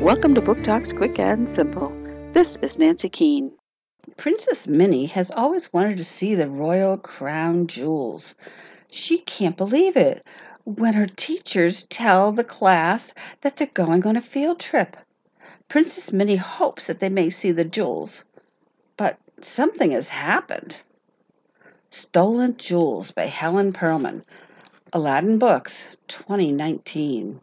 Welcome to Book Talks Quick and Simple. This is Nancy Keane. Princess Minnie has always wanted to see the royal crown jewels. She can't believe it when her teachers tell the class that they're going on a field trip. Princess Minnie hopes that they may see the jewels, but something has happened. Stolen Jewels by Helen Perelman, Aladdin Books, 2019.